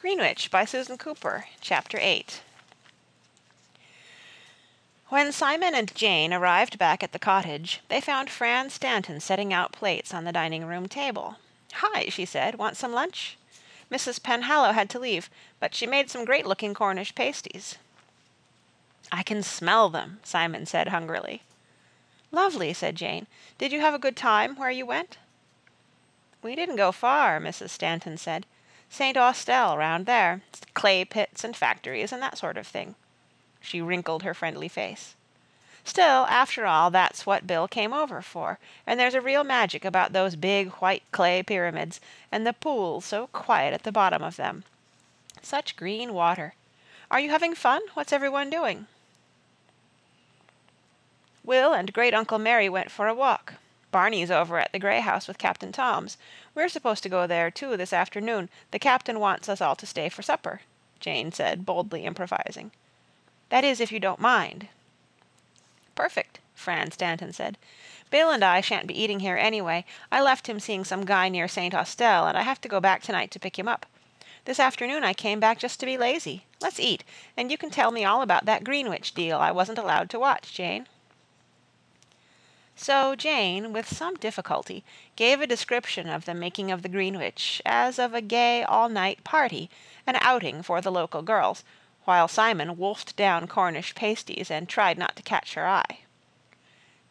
Greenwitch by Susan Cooper, Chapter 8 When Simon and Jane arrived back at the cottage, they found Fran Stanton setting out plates on the dining room table. "Hi," she said, "want some lunch? Mrs. Penhallow had to leave, but she made some great looking Cornish pasties." "I can smell them," Simon said hungrily. "Lovely," said Jane. "Did you have a good time where you went?" "We didn't go far," Mrs. Stanton said. St. Austell round there. Clay pits and factories and that sort of thing." She wrinkled her friendly face. "Still, after all, that's what Bill came over for, and there's a real magic about those big white clay pyramids, and the pools so quiet at the bottom of them. Such green water. Are you having fun? What's everyone doing?" Will and Great Uncle Merry went for a walk. Barney's over at the Grey House with Captain Toms. We're supposed to go there, too, this afternoon. The captain wants us all to stay for supper," Jane said, boldly improvising. "That is, if you don't mind." "Perfect," Fran Stanton said. "Bill and I shan't be eating here anyway. I left him seeing some guy near St. Austell, and I have to go back tonight to pick him up. This afternoon I came back just to be lazy. Let's eat, and you can tell me all about that Greenwitch deal I wasn't allowed to watch, Jane. So Jane, with some difficulty, gave a description of the making of the Greenwitch as of a gay all-night party, an outing for the local girls, while Simon wolfed down Cornish pasties and tried not to catch her eye.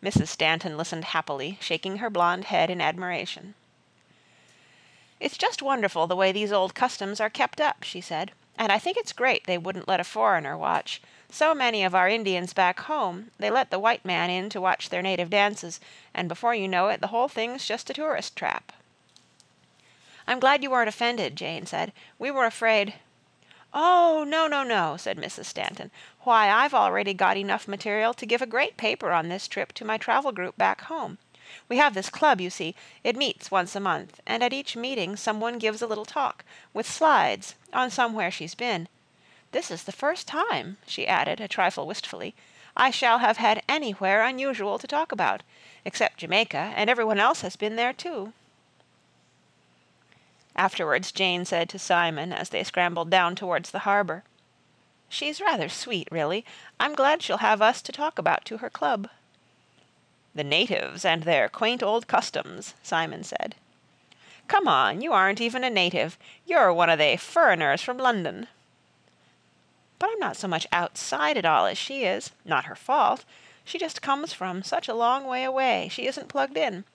Mrs. Stanton listened happily, shaking her blonde head in admiration. "It's just wonderful the way these old customs are kept up," she said. "And I think it's great they wouldn't let a foreigner watch. So many of our Indians back home, they let the white man in to watch their native dances, and before you know it the whole thing's just a tourist trap." "I'm glad you weren't offended," Jane said. "We were afraid—" "Oh, no, no, no," said Mrs. Stanton. "Why, I've already got enough material to give a great paper on this trip to my travel group back home. We have this club, you see. It meets once a month, and at each meeting some one gives a little talk, with slides, on somewhere she's been. This is the first time," she added, a trifle wistfully, "I shall have had anywhere unusual to talk about. Except Jamaica, and everyone else has been there, too." Afterwards Jane said to Simon, as they scrambled down towards the harbor, "She's rather sweet, really. I'm glad she'll have us to talk about to her club." "The natives and their quaint old customs," Simon said. "Come on, you aren't even a native. You're one of they furriners from London. But I'm not so much outside it all as she is. Not her fault. She just comes from such a long way away, she isn't plugged in.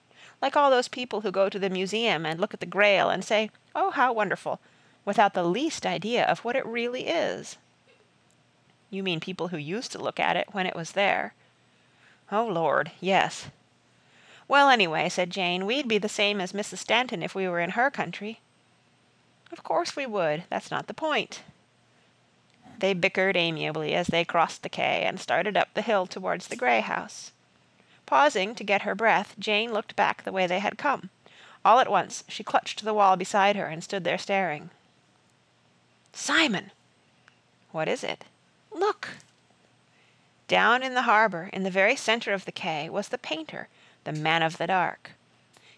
Like all those people who go to the museum and look at the Grail and say, oh, how wonderful, without the least idea of what it really is. You mean people who used to look at it when it was there. Oh, Lord, yes. Well, anyway, said Jane, we'd be the same as Mrs. Stanton if we were in her country. Of course we would. That's not the point. They bickered amiably as they crossed the quay and started up the hill towards the Grey House. Pausing to get her breath, Jane looked back the way they had come. All at once she clutched the wall beside her and stood there staring. "Simon!" "What is it?" "Look!" Down in the harbor, in the very center of the quay, was the painter, the man of the dark.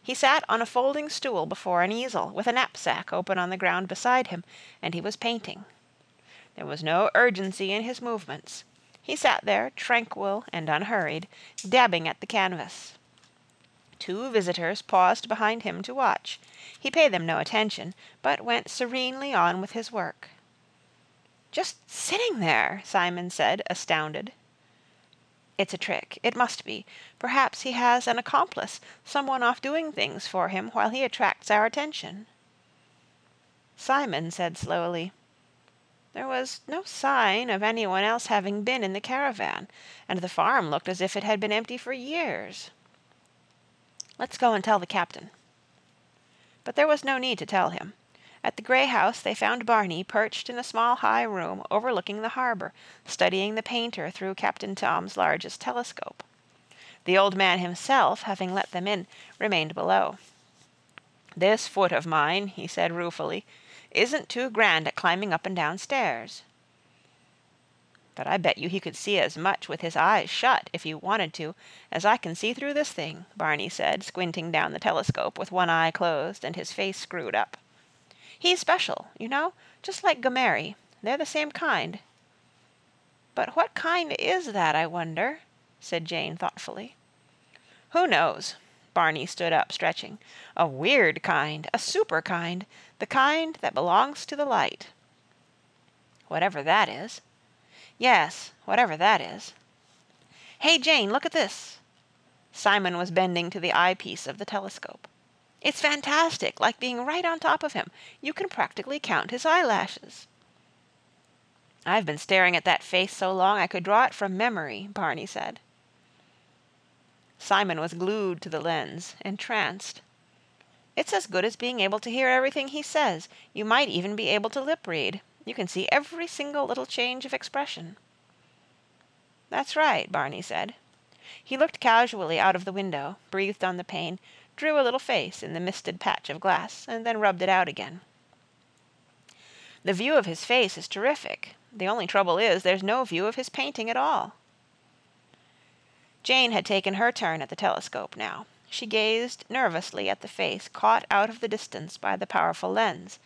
He sat on a folding stool before an easel, with a knapsack open on the ground beside him, and he was painting. There was no urgency in his movements. He sat there, tranquil and unhurried, dabbing at the canvas. Two visitors paused behind him to watch. He paid them no attention, but went serenely on with his work. "Just sitting there," Simon said, astounded. "It's a trick. It must be. Perhaps he has an accomplice, someone off doing things for him while he attracts our attention." Simon said slowly. There was no sign of anyone else having been in the caravan, and the farm looked as if it had been empty for years. "Let's go and tell the captain." But there was no need to tell him. At the Grey House they found Barney perched in a small high room overlooking the harbor, studying the painter through Captain Tom's largest telescope. The old man himself, having let them in, remained below. "This foot of mine," he said ruefully isn't too grand at climbing up and down stairs." "But I bet you he could see as much with his eyes shut, if he wanted to, as I can see through this thing," Barney said, squinting down the telescope with one eye closed and his face screwed up. He's special, you know, just like Gumerry. They're the same kind. But what kind is that, I wonder? said Jane thoughtfully. Who knows? Barney stood up, stretching. A weird kind, a super kind, the kind that belongs to the light. Whatever that is. Yes, whatever that is. Hey, Jane, look at this. Simon was bending to the eyepiece of the telescope. It's fantastic, like being right on top of him. You can practically count his eyelashes. I've been staring at that face so long I could draw it from memory, Barney said. Simon was glued to the lens, entranced. It's as good as being able to hear everything he says. You might even be able to lip read. You can see every single little change of expression. That's right, Barney said. He looked casually out of the window, breathed on the pane, drew a little face in the misted patch of glass, and then rubbed it out again. The view of his face is terrific. The only trouble is there's no view of his painting at all. Jane had taken her turn at the telescope now. She gazed nervously at the face caught out of the distance by the powerful lens,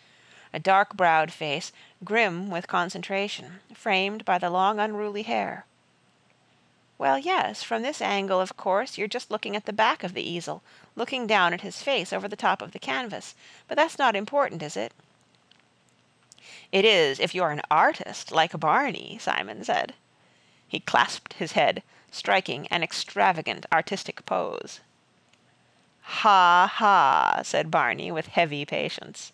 a dark-browed face, grim with concentration, framed by the long unruly hair. Well, yes, from this angle, of course, you're just looking at the back of the easel, looking down at his face over the top of the canvas. But that's not important, is it? It is if you're an artist like Barney, Simon said. He clasped his head, striking an extravagant artistic pose. Ha, ha, said Barney with heavy patience.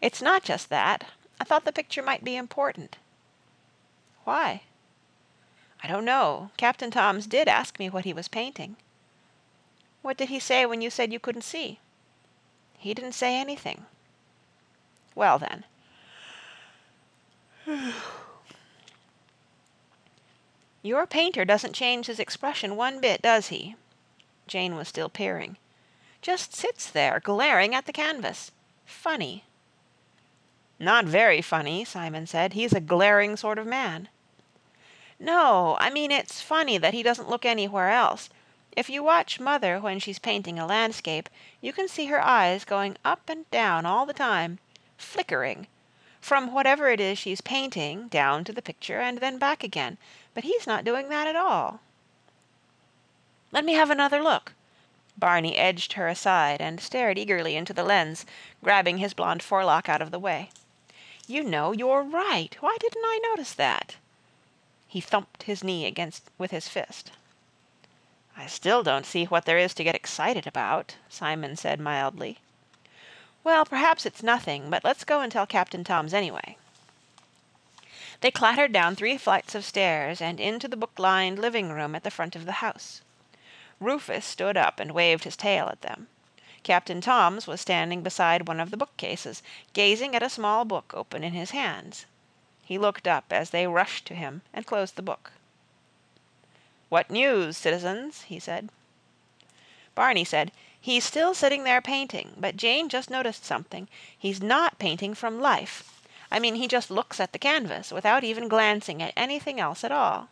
It's not just that. I thought the picture might be important. Why? I don't know. Captain Toms did ask me what he was painting. What did he say when you said you couldn't see? He didn't say anything. Well, then. Your painter doesn't change his expression one bit, does he? Jane was still peering. Just sits there, glaring at the canvas. Funny. Not very funny, Simon said. He's a glaring sort of man. No, I mean it's funny that he doesn't look anywhere else. If you watch Mother when she's painting a landscape, you can see her eyes going up and down all the time, flickering, from whatever it is she's painting down to the picture and then back again. But he's not doing that at all. Let me have another look. Barney edged her aside and stared eagerly into the lens, grabbing his blond forelock out of the way. You know, you're right. Why didn't I notice that? He thumped his knee against with his fist. I still don't see what there is to get excited about, Simon said mildly. Well, perhaps it's nothing, but let's go and tell Captain Toms anyway. They clattered down three flights of stairs and into the book-lined living-room at the front of the house. Rufus stood up and waved his tail at them. Captain Toms was standing beside one of the bookcases, gazing at a small book open in his hands. He looked up as they rushed to him and closed the book. What news, citizens? he said. Barney said, He's still sitting there painting, but Jane just noticed something. He's not painting from life. I mean, he just looks at the canvas without even glancing at anything else at all.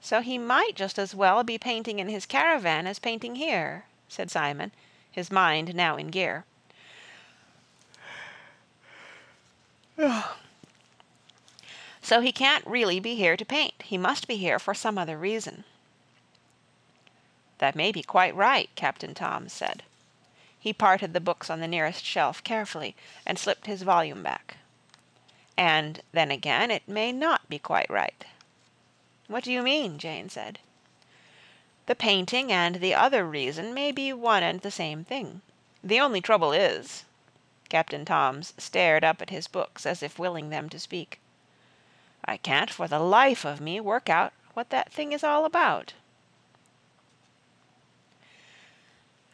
So he might just as well be painting in his caravan as painting here, said Simon, his mind now in gear. So he can't really be here to paint. He must be here for some other reason. That may be quite right, Captain Toms said. He parted the books on the nearest shelf carefully, and slipped his volume back. And then again, it may not be quite right. What do you mean? Jane said. The painting and the other reason may be one and the same thing. The only trouble is... Captain Toms stared up at his books as if willing them to speak. I can't for the life of me work out what that thing is all about.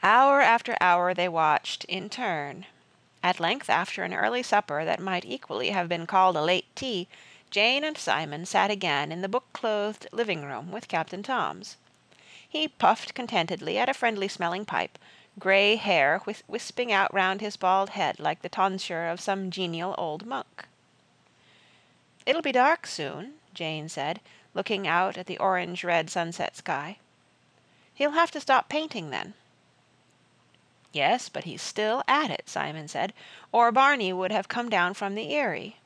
Hour after hour they watched, in turn. At length, after an early supper that might equally have been called a late tea, Jane and Simon sat again in the book-clothed living-room with Captain Toms. He puffed contentedly at a friendly-smelling pipe, grey hair wisping out round his bald head like the tonsure of some genial old monk. It'll be dark soon, Jane said, looking out at the orange-red sunset sky. He'll have to stop painting then. Yes, but he's still at it, Simon said, or Barney would have come down from the Eyrie.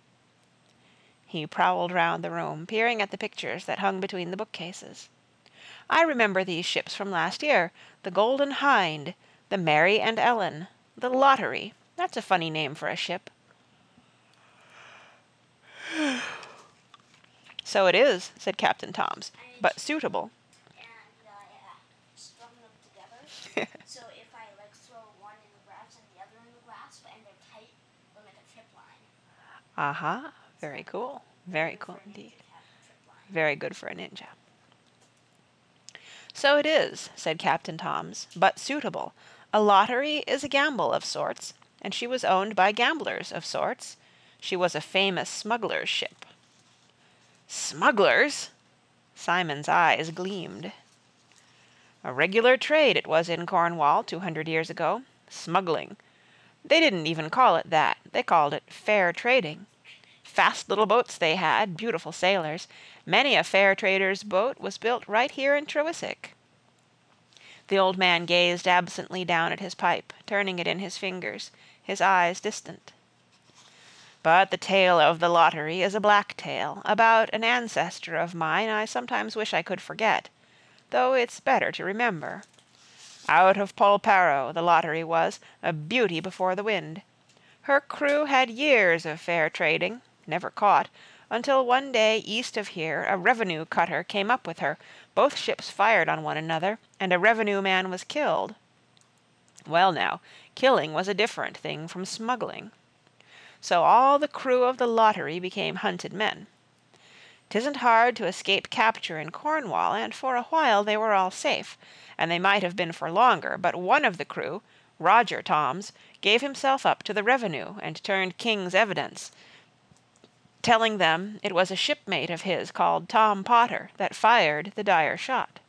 He prowled round the room, peering at the pictures that hung between the bookcases. I remember these ships from last year. The Golden Hind, the Mary and Ellen, the Lottery. That's a funny name for a ship. So it is, said Captain Toms, but suitable. and uh, strung them together. so if I like throw one in the grass and the other in the grass, and they're tight, they'll make a trip line. Uh-huh. Very cool. Very cool For a ninja indeed. to have a trip line. Very good for a ninja. So it is, said Captain Toms, but suitable. A lottery is a gamble of sorts, and she was owned by gamblers of sorts. She was a famous smuggler's ship. Smugglers? Simon's eyes gleamed. A regular trade it was in Cornwall two hundred years ago. Smuggling. They didn't even call it that. They called it fair trading. Fast little boats they had, beautiful sailors. Many a fair trader's boat was built right here in Trewisick. The old man gazed absently down at his pipe, turning it in his fingers, his eyes distant. But the tale of the lottery is a black tale, about an ancestor of mine I sometimes wish I could forget, though it's better to remember. Out of Polperro the lottery was, a beauty before the wind. Her crew had years of fair trading, never caught, until one day east of here a revenue cutter came up with her, both ships fired on one another, and a revenue man was killed. Well now, killing was a different thing from smuggling. So all the crew of the lottery became hunted men. 'Tisn't hard to escape capture in Cornwall, and for a while they were all safe, and they might have been for longer, but one of the crew, Roger Toms, gave himself up to the revenue and turned king's evidence, telling them it was a shipmate of his called Tom Potter that fired the dire shot.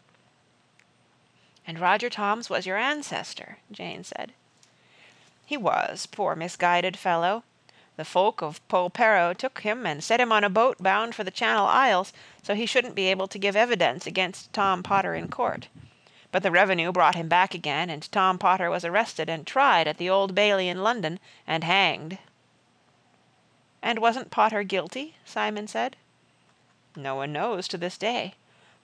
And Roger Toms was your ancestor, Jane said. He was, poor misguided fellow. The folk of Polperro took him and set him on a boat bound for the Channel Isles, so he shouldn't be able to give evidence against Tom Potter in court. But the revenue brought him back again, and Tom Potter was arrested and tried at the Old Bailey in London, and hanged. And wasn't Potter guilty? Simon said. No one knows to this day.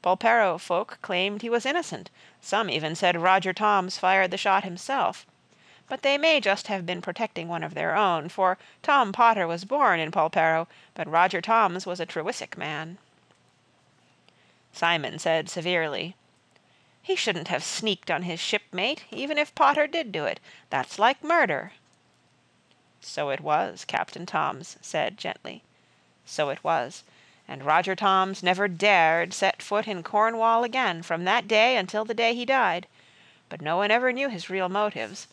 Polperro folk claimed he was innocent. Some even said Roger Toms fired the shot himself. But they may just have been protecting one of their own, for Tom Potter was born in Polperro, but Roger Toms was a Trewisick man. Simon said severely, He shouldn't have sneaked on his shipmate, even if Potter did do it. That's like murder. So it was, Captain Toms said gently. So it was, and Roger Toms never dared set foot in Cornwall again from that day until the day he died. But no one ever knew his real motives.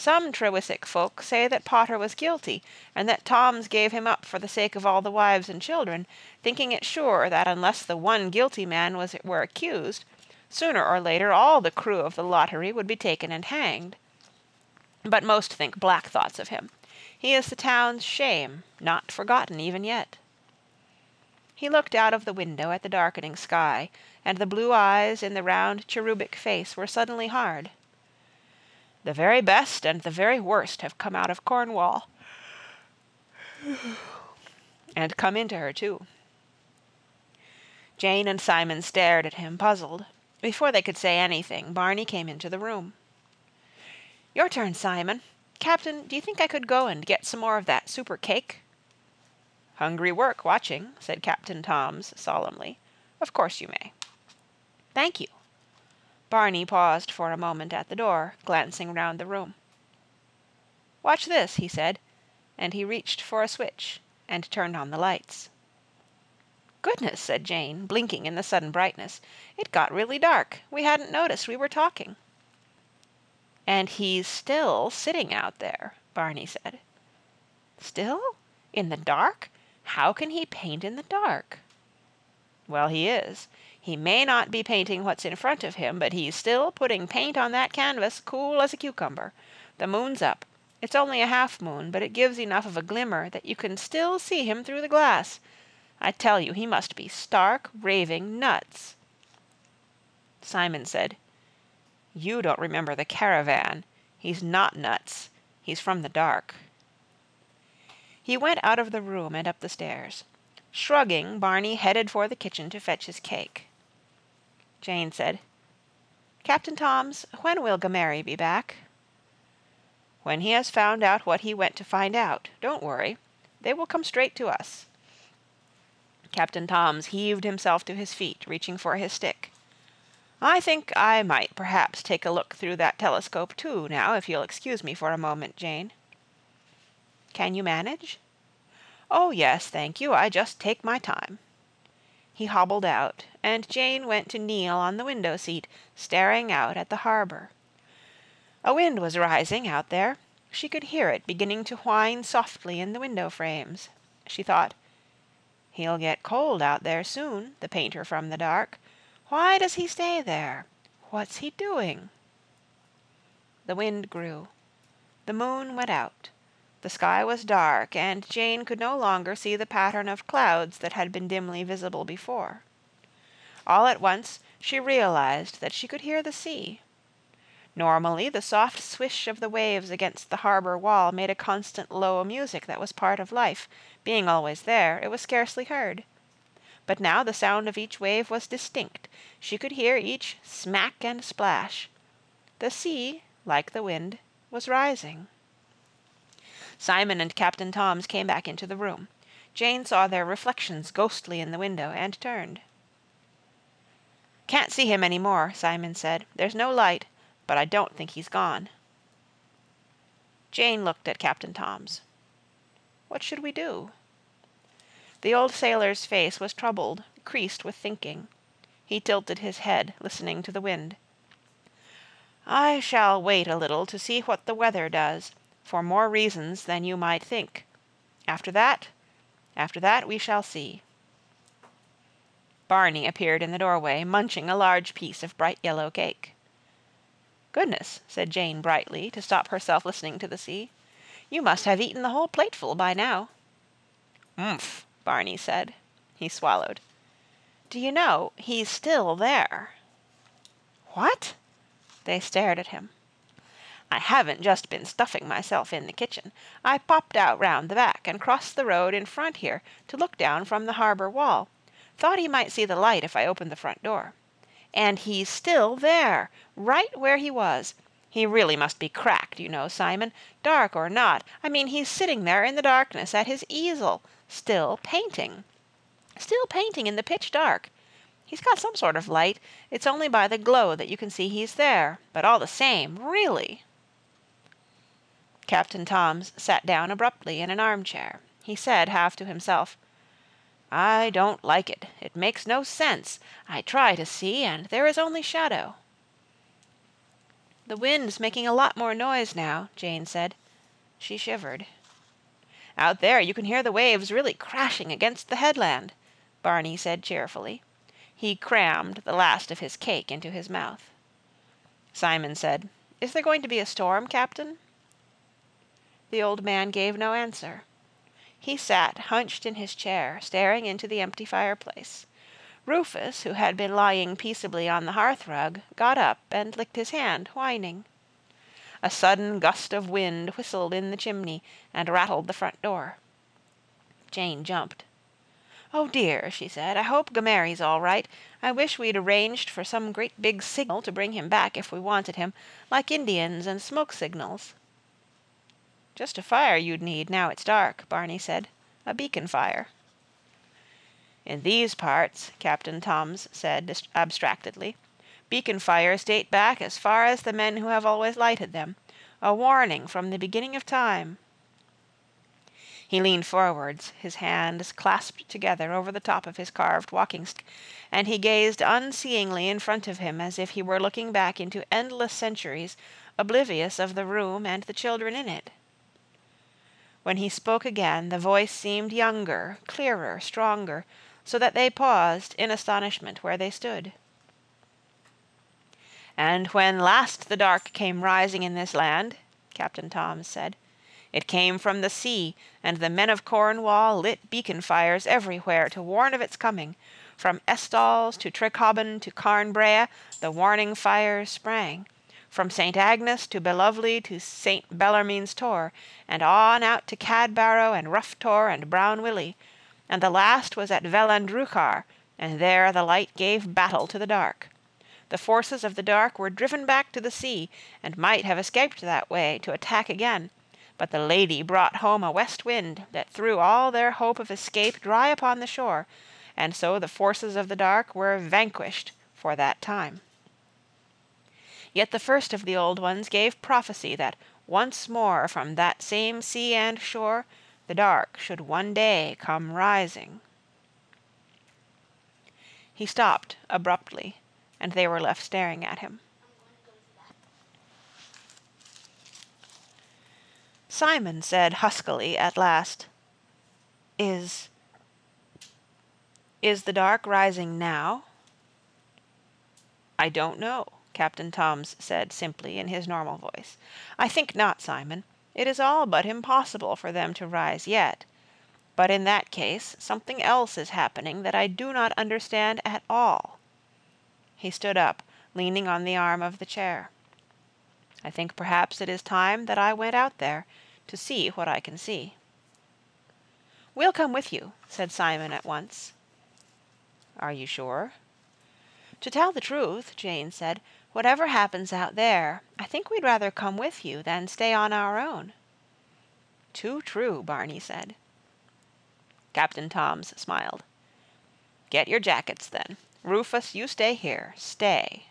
Some Trewisick folk say that Potter was guilty, and that Toms gave him up for the sake of all the wives and children, thinking it sure that unless the one guilty man was were accused, sooner or later all the crew of the lottery would be taken and hanged. But most think black thoughts of him. He is the town's shame, not forgotten even yet. He looked out of the window at the darkening sky, and the blue eyes in the round cherubic face were suddenly hard. The very best and the very worst have come out of Cornwall. and come into her, too. Jane and Simon stared at him, puzzled. Before they could say anything, Barney came into the room. Your turn, Simon. Captain, do you think I could go and get some more of that super cake? Hungry work, watching, said Captain Toms solemnly. Of course you may. Thank you. Barney paused for a moment at the door, glancing round the room. Watch this, he said, and he reached for a switch and turned on the lights. Goodness, said Jane, blinking in the sudden brightness. It got really dark. We hadn't noticed we were talking. And he's still sitting out there, Barney said. Still? In the dark? How can he paint in the dark? Well, he is. He may not be painting what's in front of him, but he's still putting paint on that canvas, cool as a cucumber. The moon's up. It's only a half moon, but it gives enough of a glimmer that you can still see him through the glass. I tell you, he must be stark, raving nuts. Simon said, You don't remember the caravan. He's not nuts. He's from the dark. He went out of the room and up the stairs. Shrugging, Barney headed for the kitchen to fetch his cake. Jane said, Captain Toms, when will Gumerry be back? When he has found out what he went to find out. Don't worry. They will come straight to us. Captain Toms heaved himself to his feet, reaching for his stick. I think I might perhaps take a look through that telescope too, now, if you'll excuse me for a moment, Jane. Can you manage? Oh, yes, thank you. I just take my time. He hobbled out, and Jane went to kneel on the window seat, staring out at the harbor. A wind was rising out there. She could hear it beginning to whine softly in the window frames. She thought, He'll get cold out there soon, the painter from the dark. Why does he stay there? What's he doing? The wind grew. The moon went out. The sky was dark, and Jane could no longer see the pattern of clouds that had been dimly visible before. All at once she realized that she could hear the sea. Normally the soft swish of the waves against the harbor wall made a constant low music that was part of life; being always there, it was scarcely heard. But now the sound of each wave was distinct; she could hear each smack and splash. The sea, like the wind, was rising. Simon and Captain Toms came back into the room. Jane saw their reflections ghostly in the window, and turned. Can't see him any more, Simon said. There's no light but I don't think he's gone. Jane looked at Captain Toms. What should we do? The old sailor's face was troubled, creased with thinking. He tilted his head, listening to the wind. I shall wait a little to see what the weather does, for more reasons than you might think. After that, after that we shall see. Barney appeared in the doorway, munching a large piece of bright yellow cake. Goodness, said Jane brightly, to stop herself listening to the sea. You must have eaten the whole plateful by now. Umph, Barney said. He swallowed. Do you know, he's still there. What? They stared at him. I haven't just been stuffing myself in the kitchen. I popped out round the back, and crossed the road in front here, to look down from the harbor wall. Thought he might see the light if I opened the front door. And he's still there, right where he was. He really must be cracked, you know, Simon, dark or not. I mean he's sitting there in the darkness at his easel, still painting. Still painting in the pitch dark. He's got some sort of light. It's only by the glow that you can see he's there. But all the same, really. Captain Toms sat down abruptly in an armchair. He said, half to himself, I don't like it. It makes no sense. I try to see, and there is only shadow. The wind's making a lot more noise now, Jane said. She shivered. Out there you can hear the waves really crashing against the headland, Barney said cheerfully. He crammed the last of his cake into his mouth. Simon said, Is there going to be a storm, Captain? The old man gave no answer. He sat hunched in his chair, staring into the empty fireplace. Rufus, who had been lying peaceably on the hearth-rug, got up and licked his hand, whining. A sudden gust of wind whistled in the chimney and rattled the front door. Jane jumped. "Oh dear," she said, "I hope Gumerry's all right. I wish we'd arranged for some great big signal to bring him back if we wanted him, like Indians and smoke signals. Just a fire you'd need, now it's dark, Barney said. A beacon fire. In these parts, Captain Toms said abstractedly, beacon fires date back as far as the men who have always lighted them. A warning from the beginning of time. He leaned forwards, his hands clasped together over the top of his carved walking-stick, and he gazed unseeingly in front of him as if he were looking back into endless centuries, oblivious of the room and the children in it. When he spoke again, the voice seemed younger, clearer, stronger, so that they paused in astonishment where they stood. And when last the dark came rising in this land, Captain Tom said, it came from the sea, and the men of Cornwall lit beacon fires everywhere to warn of its coming. From Estalls to Trecobban to Carnbrea the warning fires sprang. From St. Agnes to Belovely to St. Bellarmine's Tor, and on out to Cadbarrow and Rough Tor and Brown Willy, and the last was at Vellandruchar, and there the light gave battle to the dark. The forces of the dark were driven back to the sea, and might have escaped that way, to attack again, but the lady brought home a west wind that threw all their hope of escape dry upon the shore, and so the forces of the dark were vanquished for that time. Yet the first of the old ones gave prophecy that once more from that same sea and shore the dark should one day come rising. He stopped abruptly, and they were left staring at him. Simon said huskily at last, Is. Is the dark rising now? I don't know, Captain Toms said simply in his normal voice. I think not, Simon. It is all but impossible for them to rise yet. But in that case something else is happening that I do not understand at all. He stood up, leaning on the arm of the chair. I think perhaps it is time that I went out there to see what I can see. We'll come with you, said Simon at once. Are you sure? To tell the truth, Jane said, whatever happens out there, I think we'd rather come with you than stay on our own. Too true, Barney said. Captain Toms smiled. Get your jackets, then. Rufus, you stay here. Stay.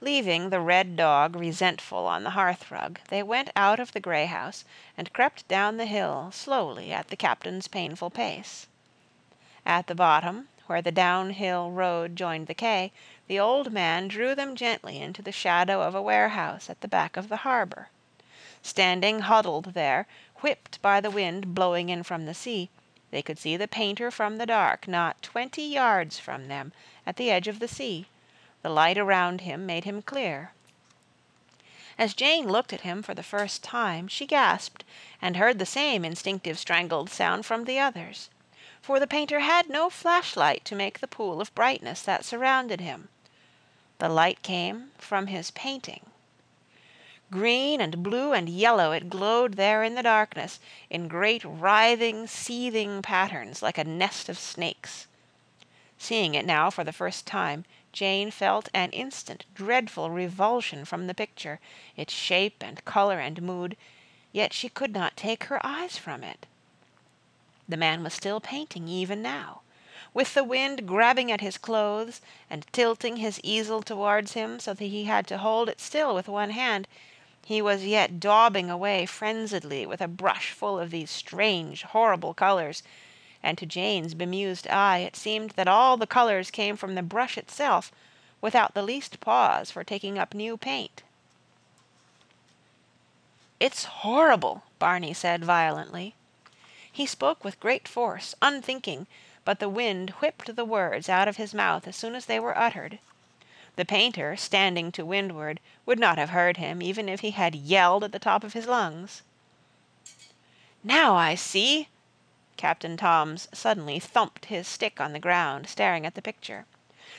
Leaving the red dog resentful on the hearth-rug, they went out of the grey house and crept down the hill slowly at the captain's painful pace. At the bottom, where the downhill road joined the quay, the old man drew them gently into the shadow of a warehouse at the back of the harbour. Standing huddled there, whipped by the wind blowing in from the sea, they could see the painter from the dark not twenty yards from them, at the edge of the sea. The light around him made him clear. As Jane looked at him for the first time, she gasped, and heard the same instinctive strangled sound from the others. For the painter had no flashlight to make the pool of brightness that surrounded him. The light came from his painting. Green and blue and yellow it glowed there in the darkness, in great writhing, seething patterns, like a nest of snakes. Seeing it now for the first time, Jane felt an instant dreadful revulsion from the picture, its shape and colour and mood, yet she could not take her eyes from it. The man was still painting even now. With the wind grabbing at his clothes, and tilting his easel towards him so that he had to hold it still with one hand, he was yet daubing away frenziedly with a brush full of these strange, horrible colours, and to Jane's bemused eye it seemed that all the colours came from the brush itself, without the least pause for taking up new paint. It's horrible, Barney said violently. He spoke with great force, unthinking, but the wind whipped the words out of his mouth as soon as they were uttered. The painter, standing to windward, would not have heard him even if he had yelled at the top of his lungs. Now I see! Captain Toms suddenly thumped his stick on the ground, staring at the picture.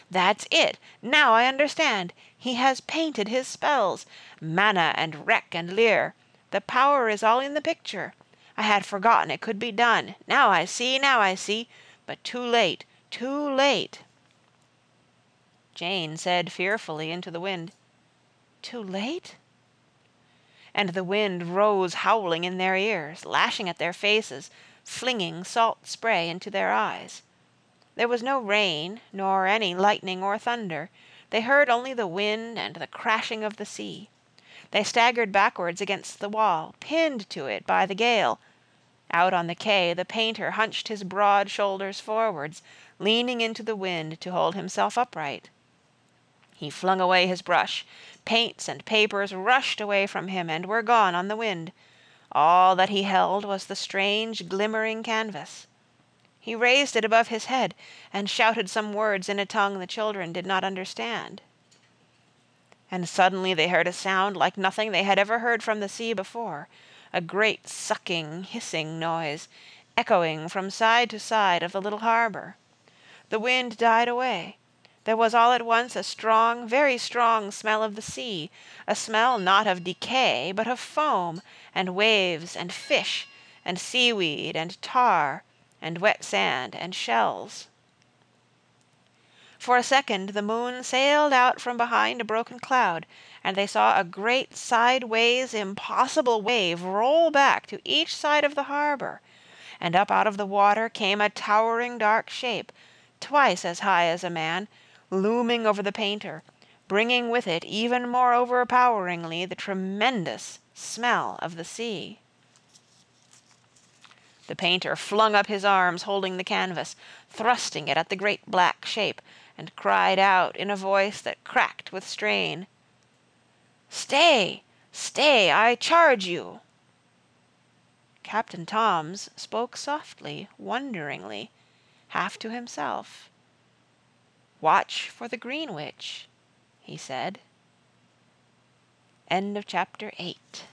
That's it! Now I understand! He has painted his spells! Mana and wreck and leer! The power is all in the picture! I had forgotten it could be done! Now I see! Now I see! But too late! Too late! Jane said fearfully into the wind, Too late? And the wind rose howling in their ears, lashing at their faces, flinging salt spray into their eyes. There was no rain, nor any lightning or thunder. They heard only the wind and the crashing of the sea. They staggered backwards against the wall, pinned to it by the gale. Out on the quay the painter hunched his broad shoulders forwards, leaning into the wind to hold himself upright. He flung away his brush. Paints and papers rushed away from him and were gone on the wind. All that he held was the strange glimmering canvas. He raised it above his head and shouted some words in a tongue the children did not understand. And suddenly they heard a sound like nothing they had ever heard from the sea before, a great sucking, hissing noise, echoing from side to side of the little harbour. The wind died away. There was all at once a strong, very strong smell of the sea, a smell not of decay, but of foam, and waves, and fish, and seaweed, and tar, and wet sand, and shells. For a second the moon sailed out from behind a broken cloud, and they saw a great sideways impossible wave roll back to each side of the harbor, and up out of the water came a towering dark shape, twice as high as a man, looming over the painter, bringing with it even more overpoweringly the tremendous smell of the sea. The painter flung up his arms holding the canvas, thrusting it at the great black shape, and cried out in a voice that cracked with strain, "Stay! Stay, I charge you!" Captain Toms spoke softly, wonderingly, half to himself. "Watch for the green witch," he said. End of chapter 8